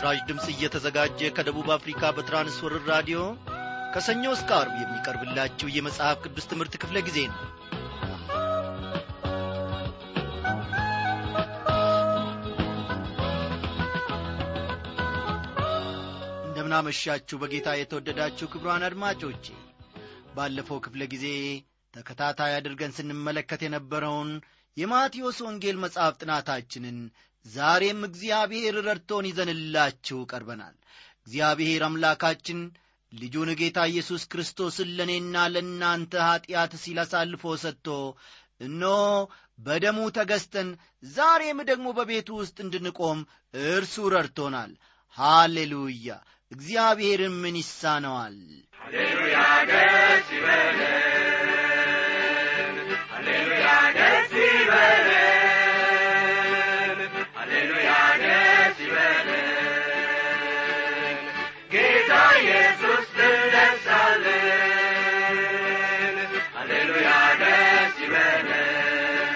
ይህ ምስራች ድምፅ እየተዘጋጀ ከደቡብ አፍሪካ በትራንስወርር ራዲዮ ከሰኞ እስከ አርብ የሚቀርብላችሁ የመጽሐፍ ቅዱስ ትምህርት ክፍለ ጊዜ ነው። እንደምናመሻችሁ በጌታ የተወደዳችሁ ክብሯን አድማጮቼ ባለፈው ክፍለ ጊዜ ተከታታይ አድርገን ስንመለከት የነበረውን የማቴዎስ ወንጌል መጽሐፍ ጥናታችንን ዛሬም እግዚአብሔር ረድቶን ይዘንላችሁ ቀርበናል። እግዚአብሔር አምላካችን ልጁን ጌታ ኢየሱስ ክርስቶስን ለእኔና ለእናንተ ኀጢአት ሲል አሳልፎ ሰጥቶ እነሆ በደሙ ተገዝተን ዛሬም ደግሞ በቤቱ ውስጥ እንድንቆም እርሱ ረድቶናል። ሃሌሉያ! እግዚአብሔርን ምን ይሳነዋል? ሃሌሉያ! ደስ ይበለን! ሃሌሉያ! ደስ ይበለን ትነሳለን ሃሌሉያ ደስ ይበለን።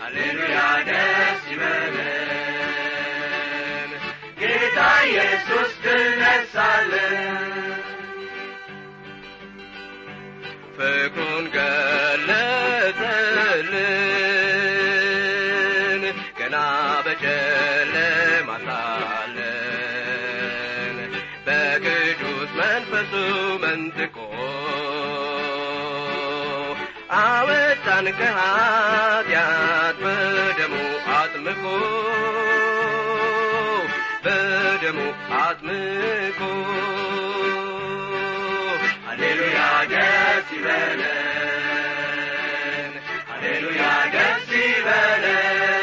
ሃሌሉያ ደስ ጌታ ኢየሱስ ፍቅሩን በቅዱስ መንፈሱ መንጥቆ አወጣን ከኀጢአት በደሙ አጥምቆ በደሙ አጥምቆ። ሃሌሉያ ደስ ይበለን ሃሌሉያ ደስ ይበለን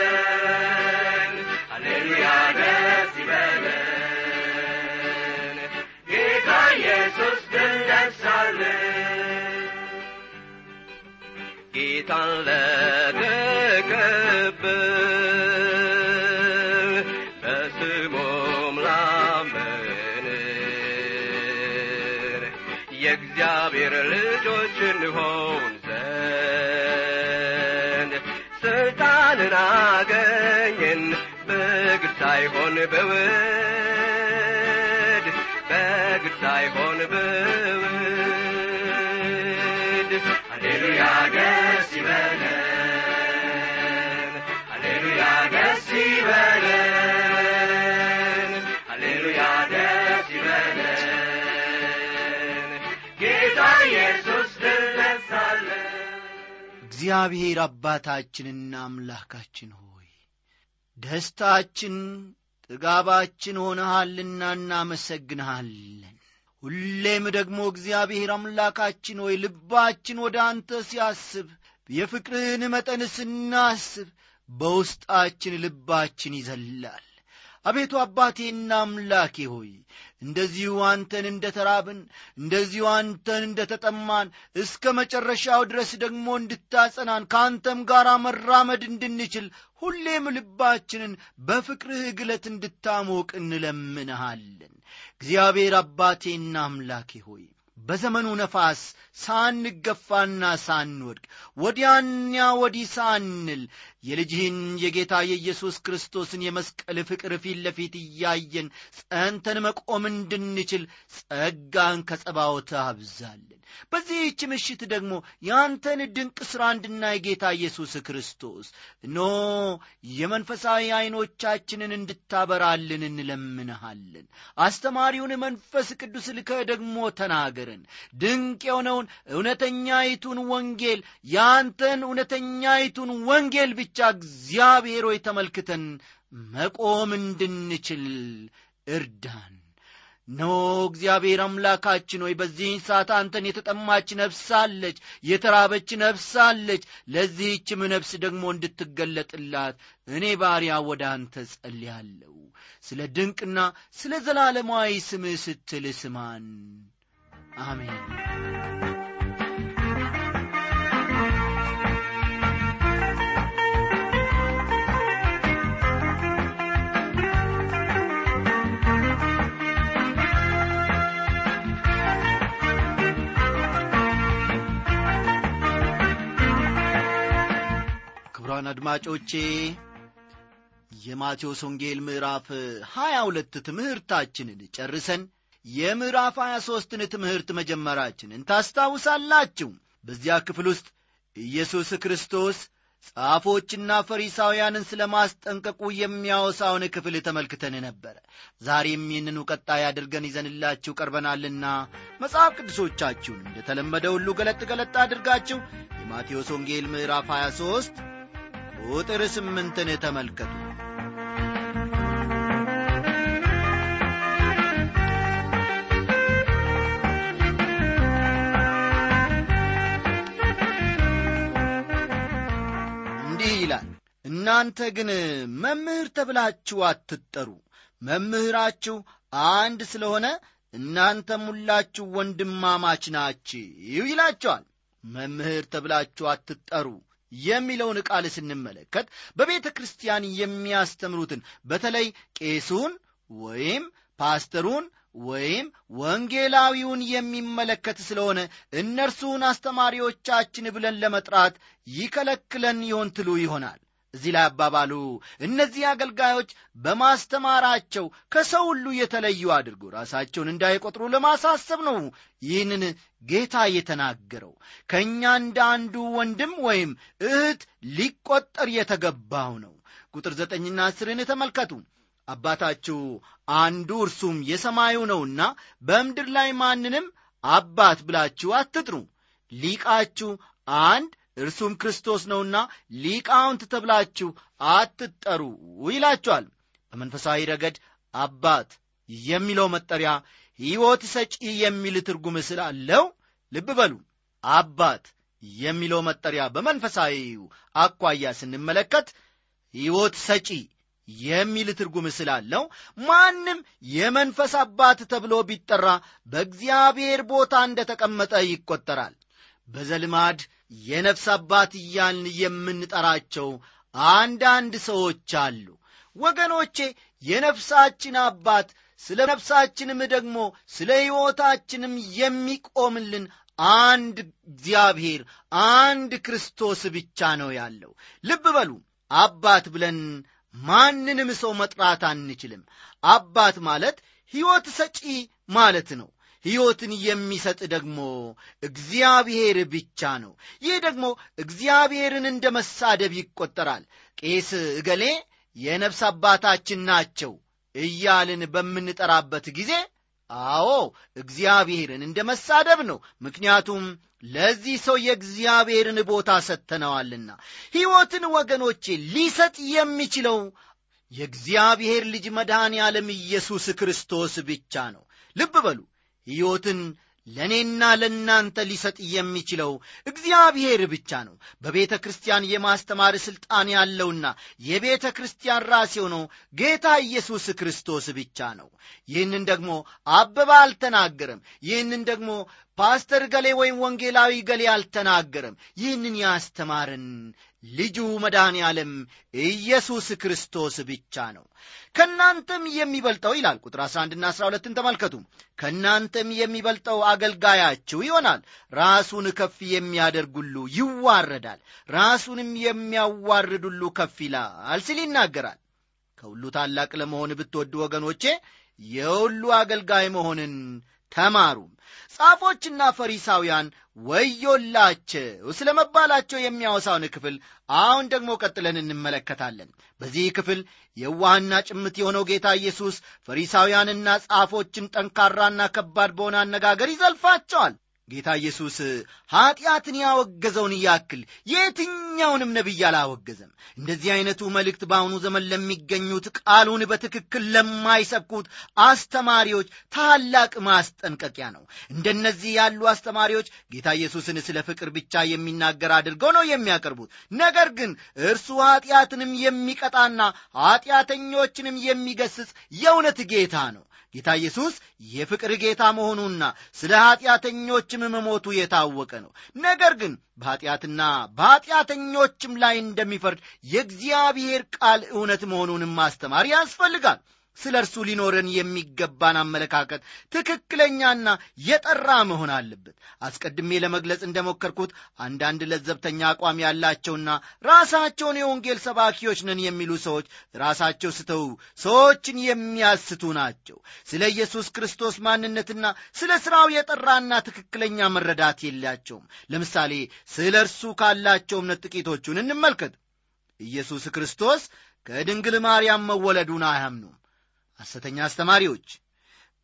ጌታን ለተቀበል በስሙም ላመን የእግዚአብሔር ልጆች እንሆን ዘንድ ስልጣንን አገኘን። በግድ ሳይሆን በውድ በግድ ሳይሆን በውድ ደስ ይበለን ሃሌሉያ ደስ ይበለን ሃሌሉያ ደስ ይበለን ጌታ ኢየሱስ ድል ነሳለን። እግዚአብሔር አባታችንና አምላካችን ሆይ ደስታችን ጥጋባችን ሆነሃልና እናመሰግንሃለን ሁሌም ደግሞ እግዚአብሔር አምላካችን ሆይ ልባችን ወደ አንተ ሲያስብ የፍቅርህን መጠን ስናስብ በውስጣችን ልባችን ይዘላል አቤቱ አባቴና አምላኬ ሆይ እንደዚሁ አንተን እንደ ተራብን እንደዚሁ አንተን እንደ ተጠማን እስከ መጨረሻው ድረስ ደግሞ እንድታጸናን ከአንተም ጋር መራመድ እንድንችል ሁሌም ልባችንን በፍቅርህ ግለት እንድታሞቅ እንለምንሃለን። እግዚአብሔር አባቴና አምላኬ ሆይ በዘመኑ ነፋስ ሳንገፋና ሳንወድቅ ወዲያኛ ወዲህ ሳንል የልጅህን የጌታ የኢየሱስ ክርስቶስን የመስቀል ፍቅር ፊት ለፊት እያየን ጸንተን መቆም እንድንችል ጸጋን ከጸባዖት አብዛለን በዚህች ምሽት ደግሞ የአንተን ድንቅ ሥራ እንድናይ ጌታ ኢየሱስ ክርስቶስ እኖ የመንፈሳዊ ዐይኖቻችንን እንድታበራልን እንለምንሃለን። አስተማሪውን መንፈስ ቅዱስ ልከህ ደግሞ ተናገረን። ድንቅ የሆነውን እውነተኛይቱን ወንጌል የአንተን እውነተኛይቱን ወንጌል ብቻ እግዚአብሔር ሆይ ተመልክተን መቆም እንድንችል እርዳን። ኖ እግዚአብሔር አምላካችን ሆይ በዚህን ሰዓት አንተን የተጠማች ነፍስ አለች የተራበች ነፍስ አለች። ለዚህችም ነፍስ ደግሞ እንድትገለጥላት እኔ ባሪያ ወደ አንተ ጸልያለሁ። ስለ ድንቅና ስለ ዘላለማዊ ስምህ ስትል ስማን። አሜን ክቡራን አድማጮቼ። የማቴዎስ ወንጌል ምዕራፍ 22 ትምህርታችንን ጨርሰን የምዕራፍ 23ን ትምህርት መጀመራችንን ታስታውሳላችሁ። በዚያ ክፍል ውስጥ ኢየሱስ ክርስቶስ ጻፎችና ፈሪሳውያንን ስለ ማስጠንቀቁ የሚያወሳውን ክፍል ተመልክተን ነበረ ዛሬም ይህንኑ ቀጣይ አድርገን ይዘንላችሁ ቀርበናልና መጽሐፍ ቅዱሶቻችሁን እንደተለመደ ሁሉ ገለጥ ገለጥ አድርጋችሁ የማቴዎስ ወንጌል ምዕራፍ 23 ቁጥር ስምንትን ተመልከቱ። እንዲህ ይላል እናንተ ግን መምህር ተብላችሁ አትጠሩ። መምህራችሁ አንድ ስለሆነ እናንተም ሁላችሁ ወንድማማች ናችሁ ይላቸዋል። መምህር ተብላችሁ አትጠሩ የሚለውን ቃል ስንመለከት በቤተ ክርስቲያን የሚያስተምሩትን በተለይ ቄሱን ወይም ፓስተሩን ወይም ወንጌላዊውን የሚመለከት ስለሆነ እነርሱን አስተማሪዎቻችን ብለን ለመጥራት ይከለክለን ይሆን ትሉ ይሆናል እዚህ ላይ አባባሉ እነዚህ አገልጋዮች በማስተማራቸው ከሰው ሁሉ የተለዩ አድርጎ ራሳቸውን እንዳይቆጥሩ ለማሳሰብ ነው ይህንን ጌታ የተናገረው። ከእኛ እንደ አንዱ ወንድም ወይም እህት ሊቆጠር የተገባው ነው። ቁጥር ዘጠኝና አስርን ተመልከቱ። አባታችሁ አንዱ እርሱም የሰማዩ ነውና በምድር ላይ ማንንም አባት ብላችሁ አትጥሩ። ሊቃችሁ አንድ እርሱም ክርስቶስ ነውና ሊቃውንት ተብላችሁ አትጠሩ ይላችኋል። በመንፈሳዊ ረገድ አባት የሚለው መጠሪያ ሕይወት ሰጪ የሚል ትርጉም ስላለው ልብ በሉ። አባት የሚለው መጠሪያ በመንፈሳዊው አኳያ ስንመለከት ሕይወት ሰጪ የሚል ትርጉም ስላለው ማንም የመንፈስ አባት ተብሎ ቢጠራ በእግዚአብሔር ቦታ እንደ ተቀመጠ ይቆጠራል። በዘልማድ የነፍስ አባት እያልን የምንጠራቸው አንዳንድ ሰዎች አሉ። ወገኖቼ የነፍሳችን አባት ስለ ነፍሳችንም ደግሞ ስለ ሕይወታችንም የሚቆምልን አንድ እግዚአብሔር አንድ ክርስቶስ ብቻ ነው ያለው። ልብ በሉ አባት ብለን ማንንም ሰው መጥራት አንችልም። አባት ማለት ሕይወት ሰጪ ማለት ነው ሕይወትን የሚሰጥ ደግሞ እግዚአብሔር ብቻ ነው። ይህ ደግሞ እግዚአብሔርን እንደ መሳደብ ይቆጠራል። ቄስ እገሌ የነፍስ አባታችን ናቸው እያልን በምንጠራበት ጊዜ አዎ እግዚአብሔርን እንደ መሳደብ ነው። ምክንያቱም ለዚህ ሰው የእግዚአብሔርን ቦታ ሰጥተነዋልና ሕይወትን ወገኖቼ ሊሰጥ የሚችለው የእግዚአብሔር ልጅ መድኃኔ ዓለም ኢየሱስ ክርስቶስ ብቻ ነው። ልብ በሉ ሕይወትን ለእኔና ለእናንተ ሊሰጥ የሚችለው እግዚአብሔር ብቻ ነው። በቤተ ክርስቲያን የማስተማር ሥልጣን ያለውና የቤተ ክርስቲያን ራስ የሆነው ጌታ ኢየሱስ ክርስቶስ ብቻ ነው። ይህንን ደግሞ አበባ አልተናገረም። ይህንን ደግሞ ፓስተር ገሌ ወይም ወንጌላዊ ገሌ አልተናገረም። ይህንን ያስተማርን ልጁ መድኃኔ ዓለም ኢየሱስ ክርስቶስ ብቻ ነው። ከእናንተም የሚበልጠው ይላል ቁጥር 11ና 12ን ተመልከቱ። ከእናንተም የሚበልጠው አገልጋያችሁ ይሆናል። ራሱን ከፍ የሚያደርግ ይዋረዳል። ራሱንም የሚያዋርድ ሁሉ ከፍ ይላል ሲል ይናገራል። ከሁሉ ታላቅ ለመሆን ብትወዱ ወገኖቼ የሁሉ አገልጋይ መሆንን ተማሩም። ጻፎችና ፈሪሳውያን ወዮላቸው ስለ መባላቸው የሚያወሳውን ክፍል አሁን ደግሞ ቀጥለን እንመለከታለን። በዚህ ክፍል የዋህና ጭምት የሆነው ጌታ ኢየሱስ ፈሪሳውያንና ጻፎችን ጠንካራና ከባድ በሆነ አነጋገር ይዘልፋቸዋል ጌታ ኢየሱስ ኀጢአትን ያወገዘውን ያክል የትኛውንም ነቢይ አላወገዘም። እንደዚህ ዐይነቱ መልእክት በአሁኑ ዘመን ለሚገኙት ቃሉን በትክክል ለማይሰብኩት አስተማሪዎች ታላቅ ማስጠንቀቂያ ነው። እንደነዚህ ያሉ አስተማሪዎች ጌታ ኢየሱስን ስለ ፍቅር ብቻ የሚናገር አድርገው ነው የሚያቀርቡት። ነገር ግን እርሱ ኀጢአትንም የሚቀጣና ኀጢአተኞችንም የሚገስጽ የእውነት ጌታ ነው ጌታ ኢየሱስ የፍቅር ጌታ መሆኑና ስለ ኀጢአተኞችም መሞቱ የታወቀ ነው። ነገር ግን በኀጢአትና በኀጢአተኞችም ላይ እንደሚፈርድ የእግዚአብሔር ቃል እውነት መሆኑንም ማስተማር ያስፈልጋል ስለ እርሱ ሊኖረን የሚገባን አመለካከት ትክክለኛና የጠራ መሆን አለበት። አስቀድሜ ለመግለጽ እንደሞከርኩት አንዳንድ ለዘብተኛ አቋም ያላቸውና ራሳቸውን የወንጌል ሰባኪዎች ነን የሚሉ ሰዎች ራሳቸው ስተው ሰዎችን የሚያስቱ ናቸው። ስለ ኢየሱስ ክርስቶስ ማንነትና ስለ ሥራው የጠራና ትክክለኛ መረዳት የላቸውም። ለምሳሌ ስለ እርሱ ካላቸው እምነት ጥቂቶቹን እንመልከት። ኢየሱስ ክርስቶስ ከድንግል ማርያም መወለዱን አያምኑም ሐሰተኛ አስተማሪዎች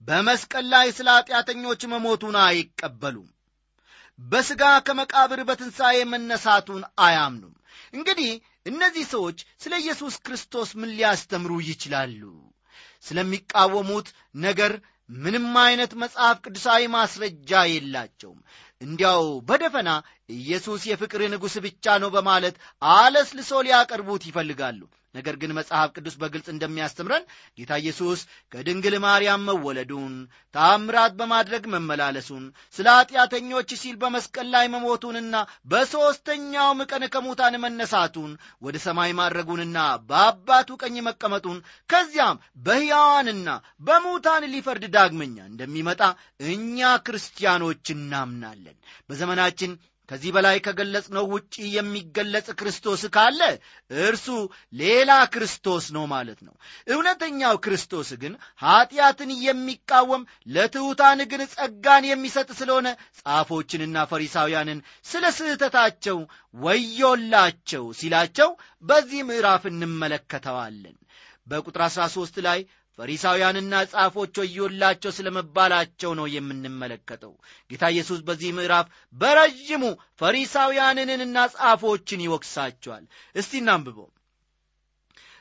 በመስቀል ላይ ስለ ኀጢአተኞች መሞቱን አይቀበሉም። በሥጋ ከመቃብር በትንሣኤ መነሳቱን አያምኑም። እንግዲህ እነዚህ ሰዎች ስለ ኢየሱስ ክርስቶስ ምን ሊያስተምሩ ይችላሉ? ስለሚቃወሙት ነገር ምንም አይነት መጽሐፍ ቅዱሳዊ ማስረጃ የላቸውም። እንዲያው በደፈና ኢየሱስ የፍቅር ንጉሥ ብቻ ነው በማለት አለስልሶ ሊያቀርቡት ይፈልጋሉ ነገር ግን መጽሐፍ ቅዱስ በግልጽ እንደሚያስተምረን ጌታ ኢየሱስ ከድንግል ማርያም መወለዱን ታምራት በማድረግ መመላለሱን ስለ ኀጢአተኞች ሲል በመስቀል ላይ መሞቱንና በሦስተኛውም ቀን ከሙታን መነሳቱን ወደ ሰማይ ማድረጉንና በአባቱ ቀኝ መቀመጡን ከዚያም በሕያዋንና በሙታን ሊፈርድ ዳግመኛ እንደሚመጣ እኛ ክርስቲያኖች እናምናለን። በዘመናችን ከዚህ በላይ ከገለጽነው ውጪ የሚገለጽ ክርስቶስ ካለ እርሱ ሌላ ክርስቶስ ነው ማለት ነው። እውነተኛው ክርስቶስ ግን ኀጢአትን የሚቃወም ለትሑታን ግን ጸጋን የሚሰጥ ስለሆነ ጻፎችንና ፈሪሳውያንን ስለ ስህተታቸው ወዮላቸው ሲላቸው በዚህ ምዕራፍ እንመለከተዋለን። በቁጥር 13 ላይ ፈሪሳውያንና ጻፎች ወዮላቸው ስለ መባላቸው ነው የምንመለከተው። ጌታ ኢየሱስ በዚህ ምዕራፍ በረዥሙ ፈሪሳውያንንና ጻፎችን ይወቅሳቸዋል። እስቲ እናንብበው።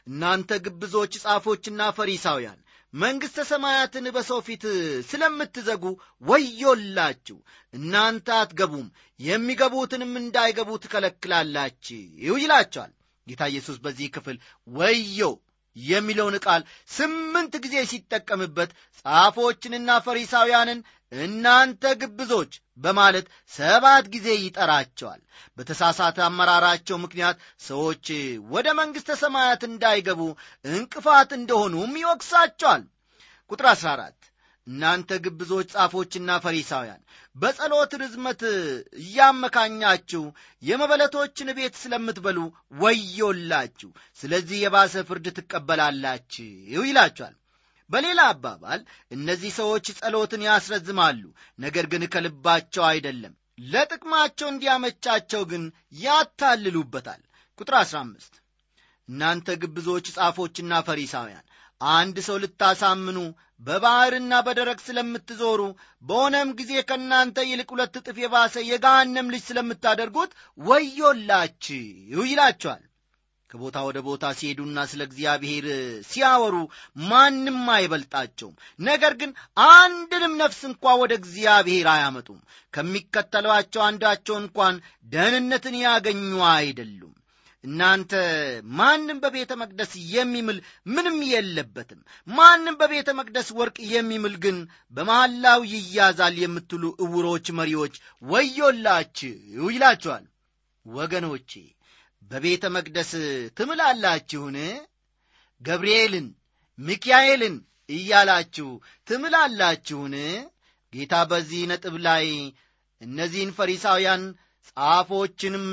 እናንተ ግብዞች ጻፎችና ፈሪሳውያን መንግሥተ ሰማያትን በሰው ፊት ስለምትዘጉ ወዮላችሁ። እናንተ አትገቡም የሚገቡትንም እንዳይገቡ ትከለክላላችሁ ይላቸዋል። ጌታ ኢየሱስ በዚህ ክፍል ወዮ የሚለውን ቃል ስምንት ጊዜ ሲጠቀምበት ጻፎችንና ፈሪሳውያንን እናንተ ግብዞች በማለት ሰባት ጊዜ ይጠራቸዋል። በተሳሳተ አመራራቸው ምክንያት ሰዎች ወደ መንግሥተ ሰማያት እንዳይገቡ እንቅፋት እንደሆኑም ይወቅሳቸዋል። ቁጥር 14 እናንተ ግብዞች ጻፎችና ፈሪሳውያን በጸሎት ርዝመት እያመካኛችሁ የመበለቶችን ቤት ስለምትበሉ ወዮላችሁ። ስለዚህ የባሰ ፍርድ ትቀበላላችሁ ይላችኋል በሌላ አባባል እነዚህ ሰዎች ጸሎትን ያስረዝማሉ ነገር ግን ከልባቸው አይደለም። ለጥቅማቸው እንዲያመቻቸው ግን ያታልሉበታል። ቁጥር 15 እናንተ ግብዞች ጻፎችና ፈሪሳውያን አንድ ሰው ልታሳምኑ በባሕርና በደረቅ ስለምትዞሩ በሆነም ጊዜ ከእናንተ ይልቅ ሁለት እጥፍ የባሰ የገሃነም ልጅ ስለምታደርጉት ወዮላችሁ ይላቸዋል። ከቦታ ወደ ቦታ ሲሄዱና ስለ እግዚአብሔር ሲያወሩ ማንም አይበልጣቸውም። ነገር ግን አንድንም ነፍስ እንኳ ወደ እግዚአብሔር አያመጡም። ከሚከተሏቸው አንዳቸው እንኳን ደህንነትን ያገኙ አይደሉም እናንተ ማንም በቤተ መቅደስ የሚምል ምንም የለበትም። ማንም በቤተ መቅደስ ወርቅ የሚምል ግን በመሐላው ይያዛል የምትሉ እውሮች መሪዎች ወዮላችሁ ይላችኋል። ወገኖቼ በቤተ መቅደስ ትምላላችሁን? ገብርኤልን ሚካኤልን እያላችሁ ትምላላችሁን? ጌታ በዚህ ነጥብ ላይ እነዚህን ፈሪሳውያን ጻፎችንም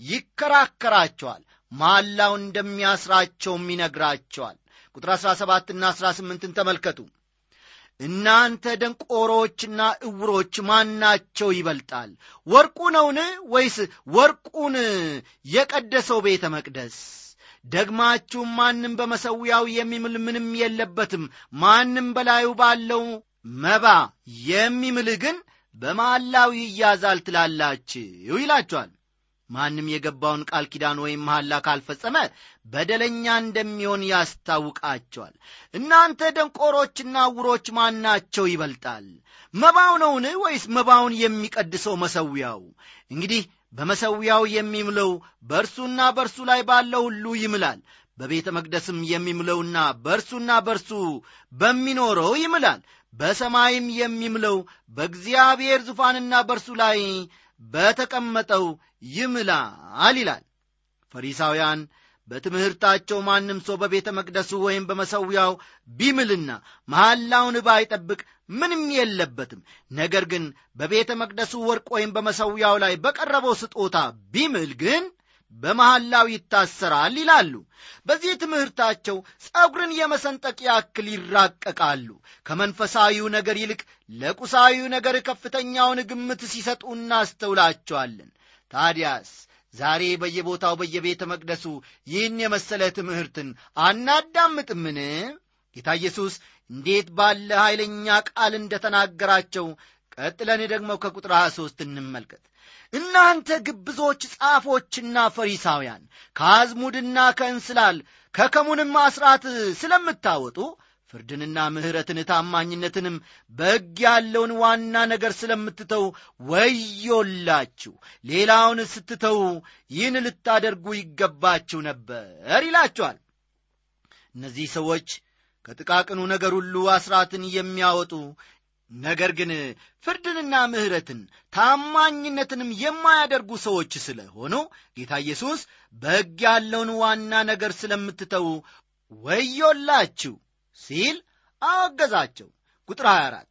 ይከራከራቸዋል ማላው እንደሚያስራቸውም ይነግራቸዋል። ቁጥር 17 ና 18ን ተመልከቱ። እናንተ ደንቆሮችና እውሮች ማናቸው ይበልጣል? ወርቁ ነውን ወይስ ወርቁን የቀደሰው ቤተ መቅደስ? ደግማችሁም ማንም በመሰዊያው የሚምል ምንም የለበትም። ማንም በላዩ ባለው መባ የሚምል ግን በማላው ይያዛል ትላላችሁ ይላችኋል ማንም የገባውን ቃል ኪዳን ወይም መሐላ ካልፈጸመ በደለኛ እንደሚሆን ያስታውቃቸዋል። እናንተ ደንቆሮችና ዕውሮች ማናቸው ይበልጣል? መባው ነውን ወይስ መባውን የሚቀድሰው መሰዊያው እንግዲህ በመሰዊያው የሚምለው በእርሱና በእርሱ ላይ ባለው ሁሉ ይምላል በቤተ መቅደስም የሚምለውና በእርሱና በእርሱ በሚኖረው ይምላል በሰማይም የሚምለው በእግዚአብሔር ዙፋንና በእርሱ ላይ በተቀመጠው ይምላል ይላል ፈሪሳውያን በትምህርታቸው ማንም ሰው በቤተ መቅደሱ ወይም በመሠዊያው ቢምልና መሐላውን ባይጠብቅ ምንም የለበትም። ነገር ግን በቤተ መቅደሱ ወርቅ ወይም በመሠዊያው ላይ በቀረበው ስጦታ ቢምል ግን በመሐላው ይታሰራል ይላሉ። በዚህ ትምህርታቸው ጸጉርን የመሰንጠቅ ያክል ይራቀቃሉ። ከመንፈሳዊው ነገር ይልቅ ለቁሳዊው ነገር ከፍተኛውን ግምት ሲሰጡ እናስተውላቸዋለን። ታዲያስ ዛሬ በየቦታው በየቤተ መቅደሱ ይህን የመሰለ ትምህርትን አናዳምጥምን? ጌታ ኢየሱስ እንዴት ባለ ኃይለኛ ቃል እንደተናገራቸው ቀጥለን ደግሞ ከቁጥር 23 እንመልከት። እናንተ ግብዞች ጻፎችና ፈሪሳውያን ከአዝሙድና ከእንስላል ከከሙንም አስራት ስለምታወጡ ፍርድንና ምሕረትን ታማኝነትንም በሕግ ያለውን ዋና ነገር ስለምትተው ወዮላችሁ። ሌላውን ስትተው ይህን ልታደርጉ ይገባችሁ ነበር ይላቸዋል። እነዚህ ሰዎች ከጥቃቅኑ ነገር ሁሉ አስራትን የሚያወጡ ነገር ግን ፍርድንና ምሕረትን ታማኝነትንም የማያደርጉ ሰዎች ስለሆኑ ጌታ ኢየሱስ በሕግ ያለውን ዋና ነገር ስለምትተው ወዮላችሁ ሲል አወገዛቸው። ቁጥር 24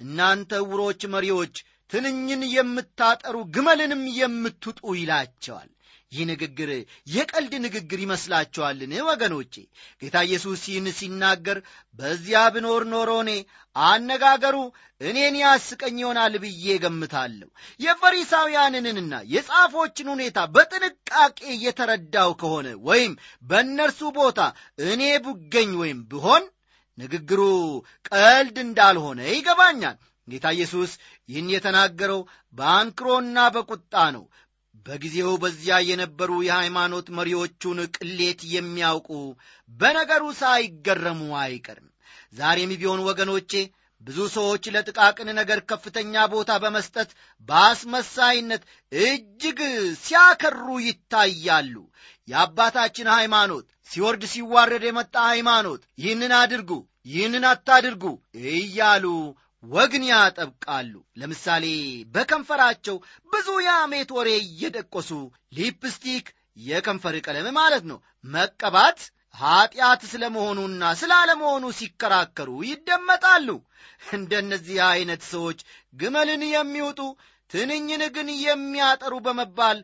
እናንተ ዕውሮች መሪዎች ትንኝን የምታጠሩ ግመልንም የምትውጡ ይላቸዋል። ይህ ንግግር የቀልድ ንግግር ይመስላችኋልን ወገኖቼ? ጌታ ኢየሱስ ይህን ሲናገር በዚያ ብኖር ኖሮ እኔ አነጋገሩ እኔን ያስቀኝ ይሆናል ብዬ ገምታለሁ። የፈሪሳውያንንና የጻፎችን ሁኔታ በጥንቃቄ የተረዳው ከሆነ ወይም በእነርሱ ቦታ እኔ ብገኝ ወይም ብሆን ንግግሩ ቀልድ እንዳልሆነ ይገባኛል። ጌታ ኢየሱስ ይህን የተናገረው በአንክሮና በቁጣ ነው። በጊዜው በዚያ የነበሩ የሃይማኖት መሪዎቹን ቅሌት የሚያውቁ በነገሩ ሳይገረሙ አይቀርም። ዛሬም ቢሆን ወገኖቼ ብዙ ሰዎች ለጥቃቅን ነገር ከፍተኛ ቦታ በመስጠት በአስመሳይነት እጅግ ሲያከሩ ይታያሉ። የአባታችን ሃይማኖት ሲወርድ ሲዋረድ የመጣ ሃይማኖት፣ ይህንን አድርጉ፣ ይህንን አታድርጉ እያሉ ወግን ያጠብቃሉ። ለምሳሌ በከንፈራቸው ብዙ የአሜት ወሬ እየደቆሱ ሊፕስቲክ፣ የከንፈር ቀለም ማለት ነው መቀባት ኀጢአት ስለ መሆኑና ስላለመሆኑ ሲከራከሩ ይደመጣሉ። እንደነዚህ ዐይነት ሰዎች ግመልን የሚውጡ ትንኝን ግን የሚያጠሩ በመባል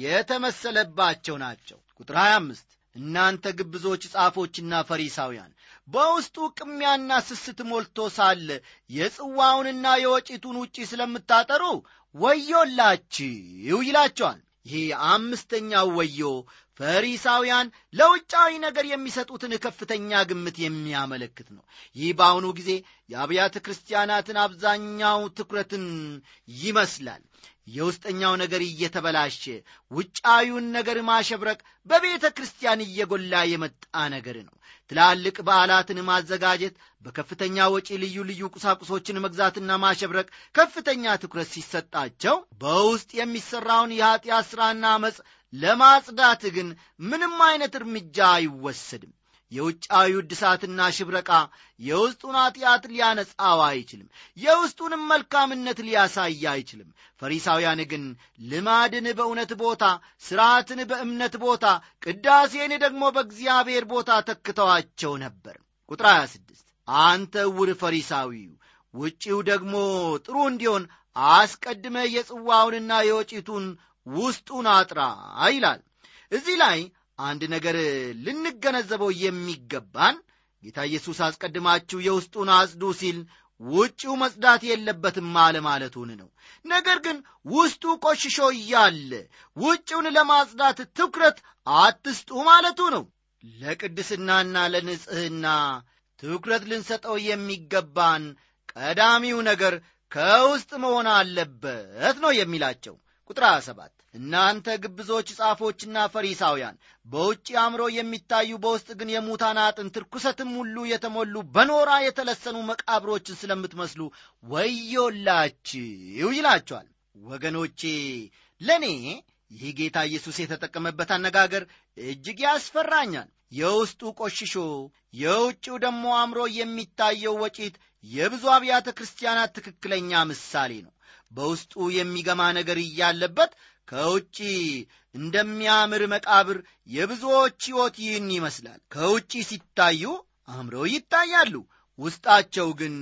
የተመሰለባቸው ናቸው። ቁጥር 25 እናንተ ግብዞች ጻፎችና ፈሪሳውያን በውስጡ ቅሚያና ስስት ሞልቶ ሳለ የጽዋውንና የወጪቱን ውጪ ስለምታጠሩ ወዮላችሁ ይላቸዋል። ይህ አምስተኛው ወዮ ፈሪሳውያን ለውጫዊ ነገር የሚሰጡትን ከፍተኛ ግምት የሚያመለክት ነው። ይህ በአሁኑ ጊዜ የአብያተ ክርስቲያናትን አብዛኛው ትኩረትን ይመስላል። የውስጠኛው ነገር እየተበላሸ ውጫዊውን ነገር ማሸብረቅ በቤተ ክርስቲያን እየጎላ የመጣ ነገር ነው። ትላልቅ በዓላትን ማዘጋጀት፣ በከፍተኛ ወጪ ልዩ ልዩ ቁሳቁሶችን መግዛትና ማሸብረቅ ከፍተኛ ትኩረት ሲሰጣቸው በውስጥ የሚሠራውን የኀጢአት ሥራና ዓመፅ ለማጽዳት ግን ምንም አይነት እርምጃ አይወሰድም። የውጫዊ እድሳትና ሽብረቃ የውስጡን ኀጢአት ሊያነጻው አይችልም። የውስጡንም መልካምነት ሊያሳይ አይችልም። ፈሪሳውያን ግን ልማድን በእውነት ቦታ፣ ሥርዓትን በእምነት ቦታ፣ ቅዳሴን ደግሞ በእግዚአብሔር ቦታ ተክተዋቸው ነበር። ቁጥር 26 አንተ ዕውር ፈሪሳዊው ውጪው ደግሞ ጥሩ እንዲሆን አስቀድመ የጽዋውንና የወጪቱን ውስጡን አጥራ ይላል። እዚህ ላይ አንድ ነገር ልንገነዘበው የሚገባን ጌታ ኢየሱስ አስቀድማችሁ የውስጡን አጽዱ ሲል ውጪው መጽዳት የለበትም አለ ማለቱን ነው። ነገር ግን ውስጡ ቆሽሾ እያለ ውጪውን ለማጽዳት ትኩረት አትስጡ ማለቱ ነው። ለቅድስናና ለንጽሕና ትኩረት ልንሰጠው የሚገባን ቀዳሚው ነገር ከውስጥ መሆን አለበት ነው የሚላቸው። ቁጥር 27 እናንተ ግብዞች ጻፎችና ፈሪሳውያን በውጭ አምሮ የሚታዩ በውስጥ ግን የሙታን አጥንት ርኩሰትም ሁሉ የተሞሉ በኖራ የተለሰኑ መቃብሮችን ስለምትመስሉ ወዮላችሁ ይላቸዋል። ወገኖቼ ለእኔ ይህ ጌታ ኢየሱስ የተጠቀመበት አነጋገር እጅግ ያስፈራኛል። የውስጡ ቆሽሾ የውጭው ደግሞ አምሮ የሚታየው ወጪት የብዙ አብያተ ክርስቲያናት ትክክለኛ ምሳሌ ነው። በውስጡ የሚገማ ነገር እያለበት ከውጪ እንደሚያምር መቃብር የብዙዎች ሕይወት ይህን ይመስላል። ከውጪ ሲታዩ አምረው ይታያሉ፣ ውስጣቸው ግን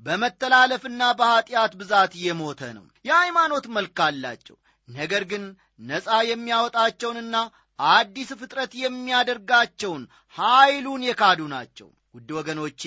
በመተላለፍና በኀጢአት ብዛት የሞተ ነው። የሃይማኖት መልክ አላቸው፣ ነገር ግን ነፃ የሚያወጣቸውንና አዲስ ፍጥረት የሚያደርጋቸውን ኀይሉን የካዱ ናቸው። ውድ ወገኖቼ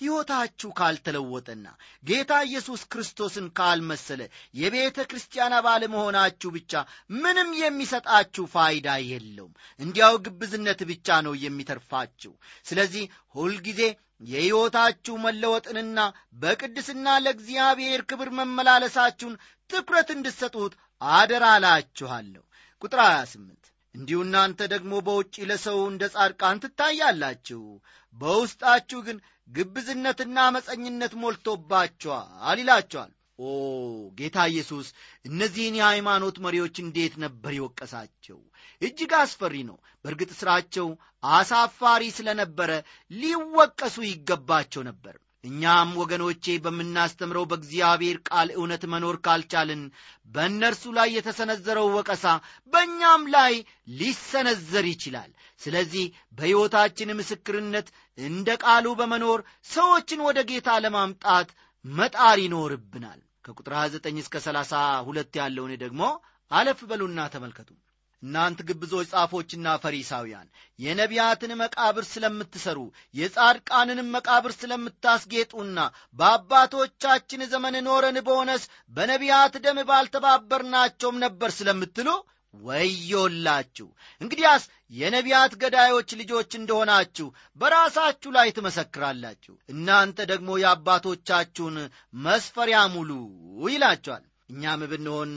ሕይወታችሁ ካልተለወጠና ጌታ ኢየሱስ ክርስቶስን ካልመሰለ የቤተ ክርስቲያን አባል መሆናችሁ ብቻ ምንም የሚሰጣችሁ ፋይዳ የለውም። እንዲያው ግብዝነት ብቻ ነው የሚተርፋችሁ። ስለዚህ ሁልጊዜ የሕይወታችሁ መለወጥንና በቅድስና ለእግዚአብሔር ክብር መመላለሳችሁን ትኩረት እንድትሰጡት አደራ እላችኋለሁ። ቁጥር 28 እንዲሁ እናንተ ደግሞ በውጭ ለሰው እንደ ጻድቃን ትታያላችሁ፣ በውስጣችሁ ግን ግብዝነትና አመፀኝነት ሞልቶባቸዋል ይላቸዋል። ኦ ጌታ ኢየሱስ እነዚህን የሃይማኖት መሪዎች እንዴት ነበር የወቀሳቸው! እጅግ አስፈሪ ነው። በእርግጥ ሥራቸው አሳፋሪ ስለነበረ ሊወቀሱ ይገባቸው ነበር። እኛም ወገኖቼ በምናስተምረው በእግዚአብሔር ቃል እውነት መኖር ካልቻልን በእነርሱ ላይ የተሰነዘረው ወቀሳ በእኛም ላይ ሊሰነዘር ይችላል። ስለዚህ በሕይወታችን ምስክርነት እንደ ቃሉ በመኖር ሰዎችን ወደ ጌታ ለማምጣት መጣር ይኖርብናል። ከቁጥር 29 እስከ 32 ያለውን ደግሞ አለፍ በሉና ተመልከቱ። እናንት ግብዞች ጻፎችና ፈሪሳውያን የነቢያትን መቃብር ስለምትሰሩ የጻድቃንንም መቃብር ስለምታስጌጡና በአባቶቻችን ዘመን ኖረን በሆነስ በነቢያት ደም ባልተባበርናቸውም ነበር ስለምትሉ ወዮላችሁ። እንግዲያስ የነቢያት ገዳዮች ልጆች እንደሆናችሁ በራሳችሁ ላይ ትመሰክራላችሁ። እናንተ ደግሞ የአባቶቻችሁን መስፈሪያ ሙሉ ይላቸዋል። እኛም ብንሆን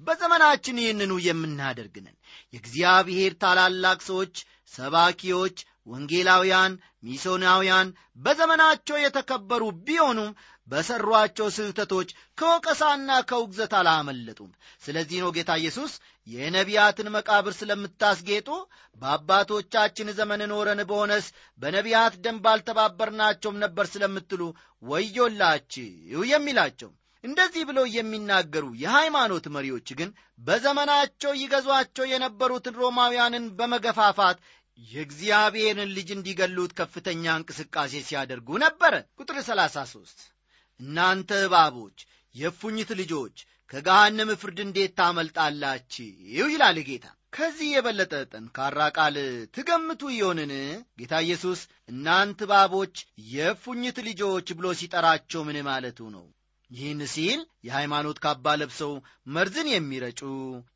በዘመናችን ይህንኑ የምናደርግንን የእግዚአብሔር ታላላቅ ሰዎች፣ ሰባኪዎች፣ ወንጌላውያን፣ ሚሶናውያን በዘመናቸው የተከበሩ ቢሆኑም በሠሯቸው ስህተቶች ከወቀሳና ከውግዘት አላመለጡም። ስለዚህ ነው ጌታ ኢየሱስ የነቢያትን መቃብር ስለምታስጌጡ በአባቶቻችን ዘመን ኖረን በሆነስ በነቢያት ደም ባልተባበርናቸውም ነበር ስለምትሉ ወዮላችሁ የሚላቸው። እንደዚህ ብለው የሚናገሩ የሃይማኖት መሪዎች ግን በዘመናቸው ይገዟቸው የነበሩትን ሮማውያንን በመገፋፋት የእግዚአብሔርን ልጅ እንዲገሉት ከፍተኛ እንቅስቃሴ ሲያደርጉ ነበረ። ቁጥር 33 እናንተ እባቦች፣ የእፉኝት ልጆች ከገሃነም ፍርድ እንዴት ታመልጣላችሁ? ይላል ጌታ። ከዚህ የበለጠ ጠንካራ ቃል ትገምቱ ይሆንን? ጌታ ኢየሱስ እናንተ እባቦች፣ የእፉኝት ልጆች ብሎ ሲጠራቸው ምን ማለቱ ነው? ይህን ሲል የሃይማኖት ካባ ለብሰው መርዝን የሚረጩ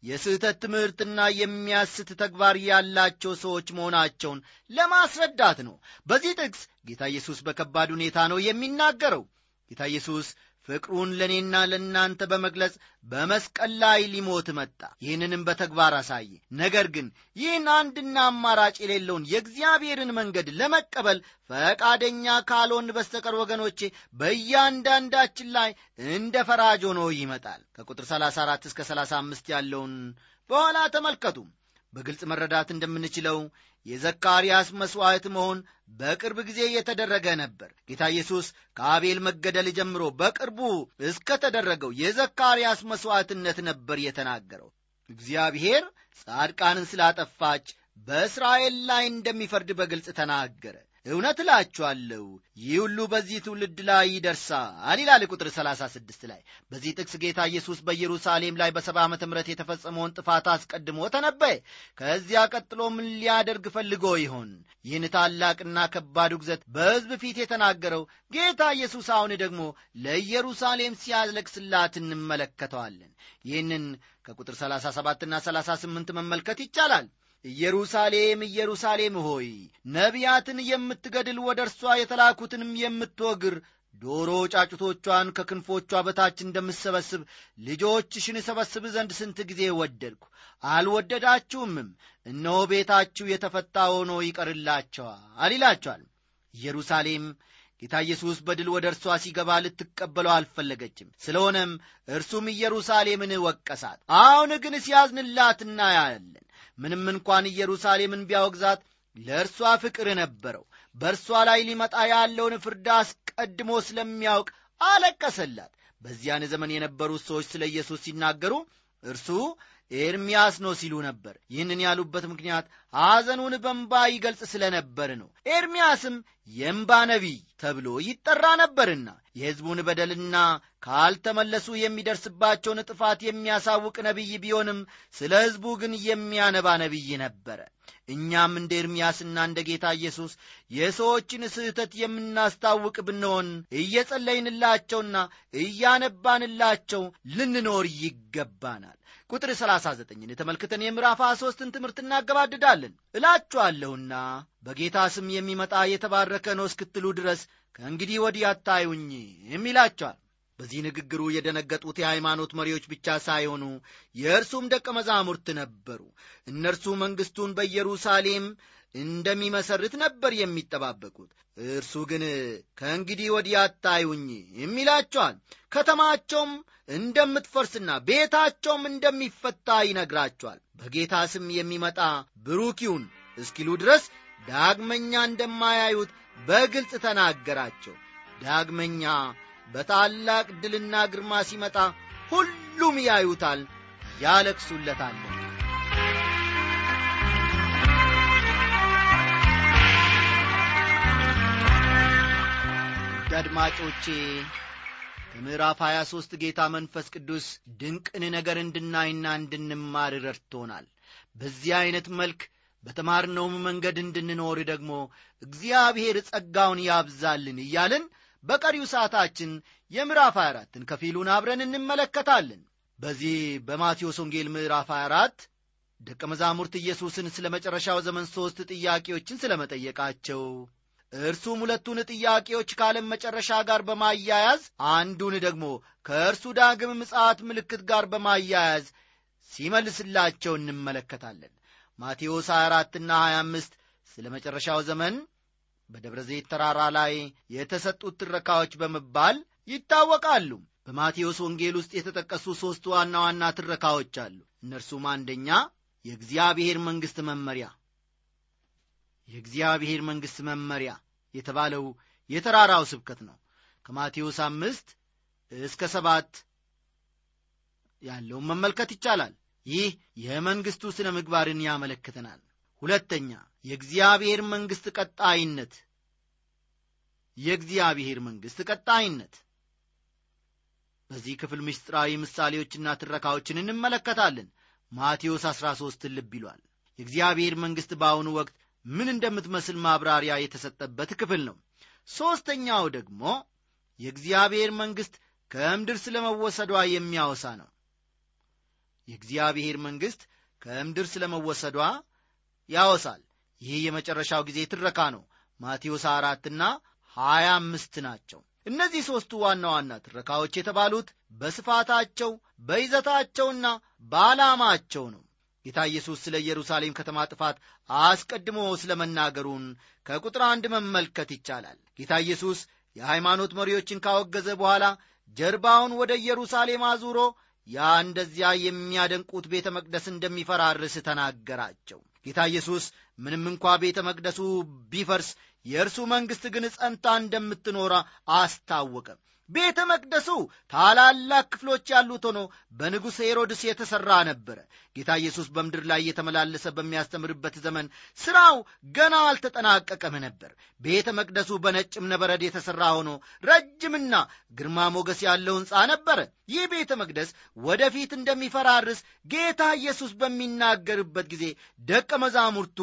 የስህተት ትምህርትና የሚያስት ተግባር ያላቸው ሰዎች መሆናቸውን ለማስረዳት ነው። በዚህ ጥቅስ ጌታ ኢየሱስ በከባድ ሁኔታ ነው የሚናገረው። ጌታ ኢየሱስ ፍቅሩን ለእኔና ለእናንተ በመግለጽ በመስቀል ላይ ሊሞት መጣ። ይህንንም በተግባር አሳየ። ነገር ግን ይህን አንድና አማራጭ የሌለውን የእግዚአብሔርን መንገድ ለመቀበል ፈቃደኛ ካልሆን በስተቀር ወገኖቼ በእያንዳንዳችን ላይ እንደ ፈራጅ ሆኖ ይመጣል። ከቁጥር 34 እስከ 35 ያለውን በኋላ ተመልከቱ። በግልጽ መረዳት እንደምንችለው የዘካርያስ መሥዋዕት መሆን በቅርብ ጊዜ የተደረገ ነበር። ጌታ ኢየሱስ ከአቤል መገደል ጀምሮ በቅርቡ እስከ ተደረገው የዘካርያስ መሥዋዕትነት ነበር የተናገረው። እግዚአብሔር ጻድቃንን ስላጠፋች በእስራኤል ላይ እንደሚፈርድ በግልጽ ተናገረ። እውነት እላችኋለሁ ይህ ሁሉ በዚህ ትውልድ ላይ ይደርሳል ይላል ቁጥር 36 ላይ። በዚህ ጥቅስ ጌታ ኢየሱስ በኢየሩሳሌም ላይ በሰባ ዓመተ ምሕረት የተፈጸመውን ጥፋት አስቀድሞ ተነበየ። ከዚያ ቀጥሎ ምን ሊያደርግ ፈልጎ ይሆን? ይህን ታላቅና ከባድ ውግዘት በሕዝብ ፊት የተናገረው ጌታ ኢየሱስ አሁን ደግሞ ለኢየሩሳሌም ሲያለቅስላት እንመለከተዋለን። ይህንን ከቁጥር 37ና 38 መመልከት ይቻላል። ኢየሩሳሌም ኢየሩሳሌም ሆይ ነቢያትን የምትገድል ወደ እርሷ የተላኩትንም የምትወግር ዶሮ ጫጩቶቿን ከክንፎቿ በታች እንደምሰበስብ ልጆችሽን እሰበስብ ዘንድ ስንት ጊዜ ወደድኩ፣ አልወደዳችሁምም። እነሆ ቤታችሁ የተፈታ ሆኖ ይቀርላቸዋል ይላቸዋል። ኢየሩሳሌም ጌታ ኢየሱስ በድል ወደ እርሷ ሲገባ ልትቀበለው አልፈለገችም። ስለሆነም እርሱም ኢየሩሳሌምን ወቀሳት። አሁን ግን ሲያዝንላት እናያለን። ምንም እንኳን ኢየሩሳሌምን ቢያወግዛት ለእርሷ ፍቅር ነበረው። በእርሷ ላይ ሊመጣ ያለውን ፍርድ አስቀድሞ ስለሚያውቅ አለቀሰላት። በዚያን ዘመን የነበሩት ሰዎች ስለ ኢየሱስ ሲናገሩ እርሱ ኤርምያስ ነው ሲሉ ነበር። ይህንን ያሉበት ምክንያት ሐዘኑን በእንባ ይገልጽ ስለ ነበር ነው። ኤርምያስም የእንባ ነቢይ ተብሎ ይጠራ ነበርና የሕዝቡን በደልና ካልተመለሱ የሚደርስባቸውን ጥፋት የሚያሳውቅ ነቢይ ቢሆንም ስለ ሕዝቡ ግን የሚያነባ ነቢይ ነበረ። እኛም እንደ ኤርምያስና እንደ ጌታ ኢየሱስ የሰዎችን ስህተት የምናስታውቅ ብንሆን እየጸለይንላቸውና እያነባንላቸው ልንኖር ይገባናል። ቁጥር 39ን ተመልክተን የምዕራፍ ሦስትን ትምህርት እናገባድዳለን። እላችኋለሁና በጌታ ስም የሚመጣ የተባረከ ነው እስክትሉ ድረስ ከእንግዲህ ወዲህ አታዩኝም ይላቸዋል። በዚህ ንግግሩ የደነገጡት የሃይማኖት መሪዎች ብቻ ሳይሆኑ የእርሱም ደቀ መዛሙርት ነበሩ። እነርሱ መንግሥቱን በኢየሩሳሌም እንደሚመሰርት ነበር የሚጠባበቁት። እርሱ ግን ከእንግዲህ ወዲህ አታዩኝም ይላቸዋል። ከተማቸውም እንደምትፈርስና ቤታቸውም እንደሚፈታ ይነግራቸዋል። በጌታ ስም የሚመጣ ብሩክ ይሁን እስኪሉ ድረስ ዳግመኛ እንደማያዩት በግልጽ ተናገራቸው። ዳግመኛ በታላቅ ድልና ግርማ ሲመጣ ሁሉም ያዩታል፣ ያለቅሱለታል። አድማጮቼ ከምዕራፍ 23 ጌታ መንፈስ ቅዱስ ድንቅን ነገር እንድናይና እንድንማር ረድቶናል። በዚህ ዐይነት መልክ በተማርነውም መንገድ እንድንኖር ደግሞ እግዚአብሔር ጸጋውን ያብዛልን እያልን በቀሪው ሰዓታችን የምዕራፍ 24ን ከፊሉን አብረን እንመለከታለን። በዚህ በማቴዎስ ወንጌል ምዕራፍ 24 ደቀ መዛሙርት ኢየሱስን ስለ መጨረሻው ዘመን ሦስት ጥያቄዎችን ስለ መጠየቃቸው እርሱም ሁለቱን ጥያቄዎች ከዓለም መጨረሻ ጋር በማያያዝ አንዱን ደግሞ ከእርሱ ዳግም ምጽአት ምልክት ጋር በማያያዝ ሲመልስላቸው እንመለከታለን። ማቴዎስ 24ና 25 ስለ መጨረሻው ዘመን በደብረ ዘይት ተራራ ላይ የተሰጡት ትረካዎች በመባል ይታወቃሉ። በማቴዎስ ወንጌል ውስጥ የተጠቀሱ ሦስት ዋና ዋና ትረካዎች አሉ። እነርሱም አንደኛ የእግዚአብሔር መንግሥት መመሪያ የእግዚአብሔር መንግሥት መመሪያ የተባለው የተራራው ስብከት ነው። ከማቴዎስ አምስት እስከ ሰባት ያለውን መመልከት ይቻላል። ይህ የመንግሥቱ ሥነ ምግባርን ያመለክተናል። ሁለተኛ የእግዚአብሔር መንግሥት ቀጣይነት የእግዚአብሔር መንግሥት ቀጣይነት በዚህ ክፍል ምስጢራዊ ምሳሌዎችና ትረካዎችን እንመለከታለን። ማቴዎስ 13 ልብ ይሏል። የእግዚአብሔር መንግሥት በአሁኑ ወቅት ምን እንደምትመስል ማብራሪያ የተሰጠበት ክፍል ነው። ሦስተኛው ደግሞ የእግዚአብሔር መንግሥት ከምድር ስለ መወሰዷ የሚያወሳ ነው። የእግዚአብሔር መንግሥት ከምድር ስለ መወሰዷ ያወሳል። ይህ የመጨረሻው ጊዜ ትረካ ነው። ማቴዎስ አራትና ሀያ አምስት ናቸው። እነዚህ ሦስቱ ዋና ዋና ትረካዎች የተባሉት በስፋታቸው በይዘታቸውና በዓላማቸው ነው። ጌታ ኢየሱስ ስለ ኢየሩሳሌም ከተማ ጥፋት አስቀድሞ ስለ መናገሩን ከቁጥር አንድ መመልከት ይቻላል። ጌታ ኢየሱስ የሃይማኖት መሪዎችን ካወገዘ በኋላ ጀርባውን ወደ ኢየሩሳሌም አዙሮ ያ እንደዚያ የሚያደንቁት ቤተ መቅደስ እንደሚፈራርስ ተናገራቸው። ጌታ ኢየሱስ ምንም እንኳ ቤተ መቅደሱ ቢፈርስ የእርሱ መንግሥት ግን ጸንታ እንደምትኖራ አስታወቀ። ቤተ መቅደሱ ታላላቅ ክፍሎች ያሉት ሆኖ በንጉሥ ሄሮድስ የተሠራ ነበረ። ጌታ ኢየሱስ በምድር ላይ እየተመላለሰ በሚያስተምርበት ዘመን ሥራው ገና አልተጠናቀቀም ነበር። ቤተ መቅደሱ በነጭ እብነበረድ የተሠራ ሆኖ ረጅምና ግርማ ሞገስ ያለው ሕንፃ ነበረ። ይህ ቤተ መቅደስ ወደፊት እንደሚፈራርስ ጌታ ኢየሱስ በሚናገርበት ጊዜ ደቀ መዛሙርቱ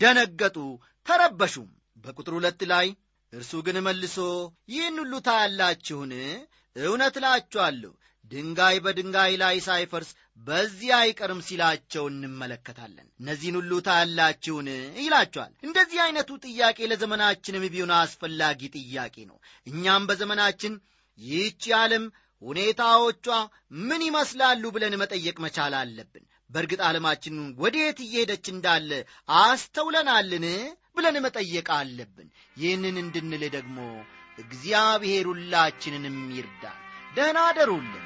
ደነገጡ፣ ተረበሹም። በቁጥር ሁለት ላይ እርሱ ግን መልሶ ይህን ሁሉ ታያላችሁን? እውነት እላችኋለሁ ድንጋይ በድንጋይ ላይ ሳይፈርስ በዚህ አይቀርም ሲላቸው እንመለከታለን። እነዚህን ሁሉ ታያላችሁን ይላቸዋል። እንደዚህ አይነቱ ጥያቄ ለዘመናችንም ቢሆን አስፈላጊ ጥያቄ ነው። እኛም በዘመናችን ይህች ዓለም ሁኔታዎቿ ምን ይመስላሉ ብለን መጠየቅ መቻል አለብን። በእርግጥ ዓለማችን ወዴት እየሄደች እንዳለ አስተውለናልን ብለን መጠየቅ አለብን። ይህንን እንድንል ደግሞ እግዚአብሔር ሁላችንንም ይርዳል። ደህና አደሩልን።